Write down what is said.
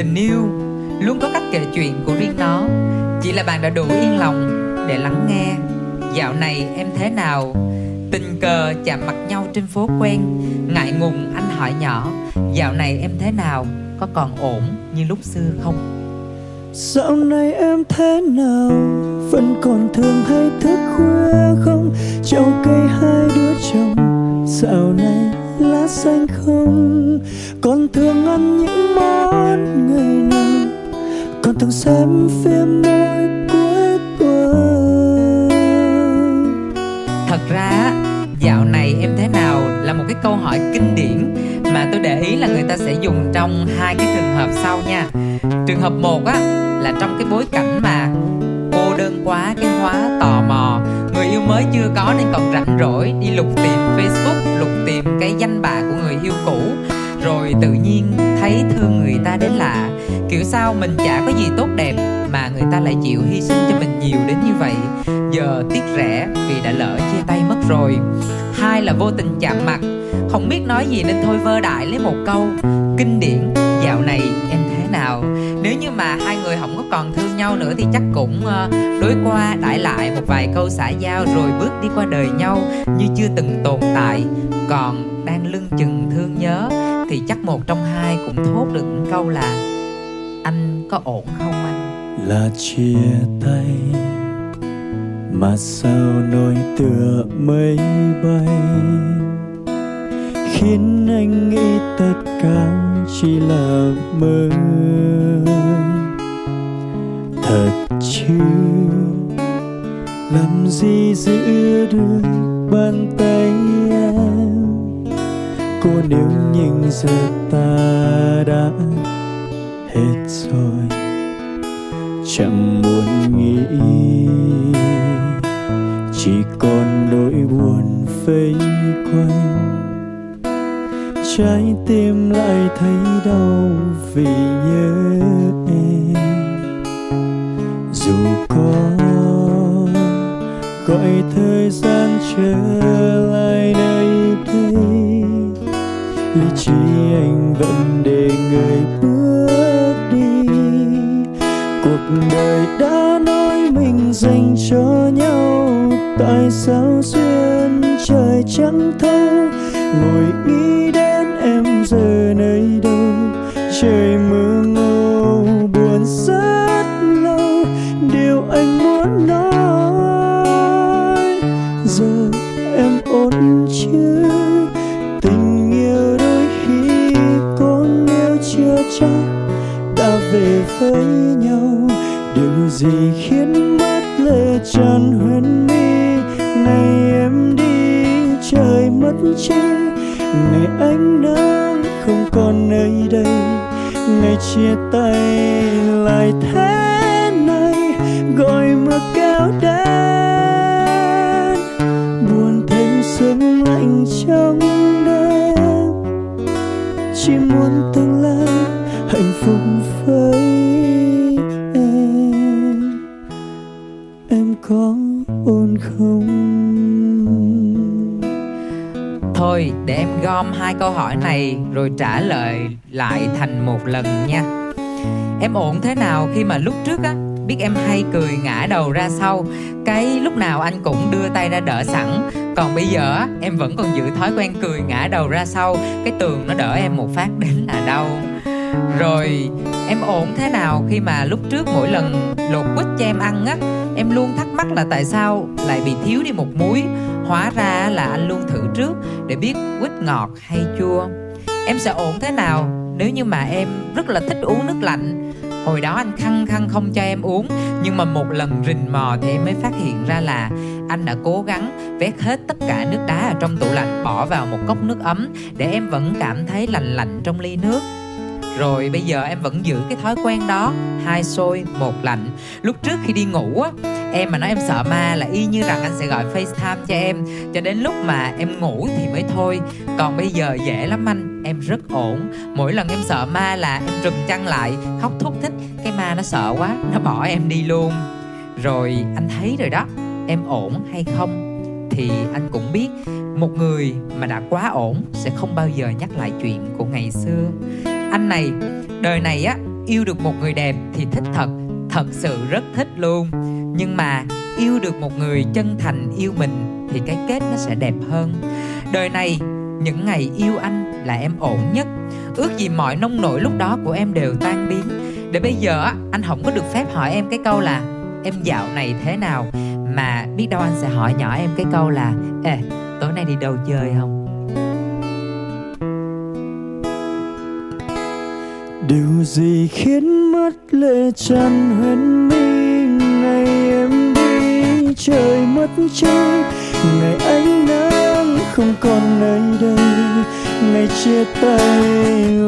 tình yêu, luôn có cách kể chuyện của riêng nó. Chỉ là bạn đã đủ yên lòng để lắng nghe. Dạo này em thế nào? Tình cờ chạm mặt nhau trên phố quen, ngại ngùng anh hỏi nhỏ, dạo này em thế nào? Có còn ổn như lúc xưa không? Dạo này em thế nào? Vẫn còn thường hay thức khuya không? Trong cây hai đứa chồng. Dạo này lá xanh không? Còn thường ăn những món ngày nào Còn thường xem phim mỗi cuối tuần. Thật ra, dạo này em thế nào là một cái câu hỏi kinh điển mà tôi để ý là người ta sẽ dùng trong hai cái trường hợp sau nha. Trường hợp một á, là trong cái bối cảnh mà cô đơn quá, cái hóa tò mò, người yêu mới chưa có nên còn rảnh rỗi đi lục tìm facebook, lục tìm cái danh bạ của người yêu cũ, rồi tự nhiên thấy thương người ta đến lạ. Kiểu sao mình chả có gì tốt đẹp mà người ta lại chịu hy sinh cho mình nhiều đến như vậy. Giờ tiếc rẻ vì đã lỡ chia tay mất rồi. Hai là vô tình chạm mặt. Không biết nói gì nên thôi vơ đại lấy một câu kinh điển, dạo này em thế nào? Nếu như mà hai người không có còn thương nhau nữa thì chắc cũng ờ, đối qua đãi lại một vài câu xã giao rồi bước đi qua đời nhau như chưa từng tồn tại. Còn đang lưng chừng thương nhớ thì chắc một trong hai cũng thốt được những câu là, anh có ổn không anh? Là chia tay, mà sao nỗi tựa mây bay? Khiến anh nghĩ tất cả chỉ là mơ. Thật chứ? Làm gì giữ được bàn tay em? Cô nếu nhưng giờ ta đã hết rồi, chẳng muốn nghĩ. Chỉ còn nỗi buồn vây quanh trái tim lại thấy đau vì nhớ em. Dù có gọi thời gian trở lại nơi đây lý trí anh vẫn để người bước đi. Cuộc đời đã nói mình dành cho nhau, tại sao duyên trời chẳng thấu? Ngồi nghĩ gì khiến mắt lệ tràn huyền mi ngày em đi, trời mất chi ngày anh nắng không còn nơi đây. Ngày chia tay lại thế này, gọi mưa kéo đến buồn thêm sương lạnh trong đêm. Chỉ muốn tương lai hạnh phúc phơi. Thôi để em gom hai câu hỏi này rồi trả lời lại thành một lần nha. Em ổn thế nào khi mà lúc trước á biết em hay cười ngã đầu ra sau? Cái lúc nào anh cũng đưa tay ra đỡ sẵn. Còn bây giờ á, em vẫn còn giữ thói quen cười ngã đầu ra sau. Cái tường nó đỡ em một phát đến là đau. Rồi em ổn thế nào khi mà lúc trước mỗi lần lột quýt cho em ăn á Em luôn thắc mắc là tại sao lại bị thiếu đi một muối? Hóa ra là anh luôn thử trước để biết quýt ngọt hay chua. Em sẽ ổn thế nào nếu như mà em rất là thích uống nước lạnh? Hồi đó anh khăng khăng không cho em uống, Nhưng mà một lần rình mò thì em mới phát hiện ra là Anh đã cố gắng vét hết tất cả nước đá ở trong tủ lạnh, Bỏ vào một cốc nước ấm Để em vẫn cảm thấy lành lạnh trong ly nước rồi bây giờ em vẫn giữ cái thói quen đó Hai sôi, một lạnh. Lúc trước khi đi ngủ á Em mà nói em sợ ma là y như rằng anh sẽ gọi FaceTime cho em. Cho đến lúc mà em ngủ thì mới thôi. Còn bây giờ dễ lắm anh Em rất ổn. Mỗi lần em sợ ma là em trùm chăn lại Khóc thúc thích. Cái ma nó sợ quá Nó bỏ em đi luôn. Rồi anh thấy rồi đó Em ổn hay không Thì anh cũng biết. Một người mà đã quá ổn Sẽ không bao giờ nhắc lại chuyện của ngày xưa anh này, đời này á, yêu được một người đẹp thì thích thật thật sự rất thích luôn. Nhưng mà yêu được một người chân thành yêu mình thì cái kết nó sẽ đẹp hơn. Đời này, những ngày yêu anh là em ổn nhất. Ước gì mọi nông nổi lúc đó của em đều tan biến. Để bây giờ anh không có được phép hỏi em cái câu là, em dạo này thế nào? Mà biết đâu anh sẽ hỏi nhỏ em cái câu là, ê, tối nay đi đâu chơi không? Điều gì khiến mất lệ tràn huyền mi? Ngày em đi, trời mất trôi ngày ánh nắng không còn nơi đây. Ngày chia tay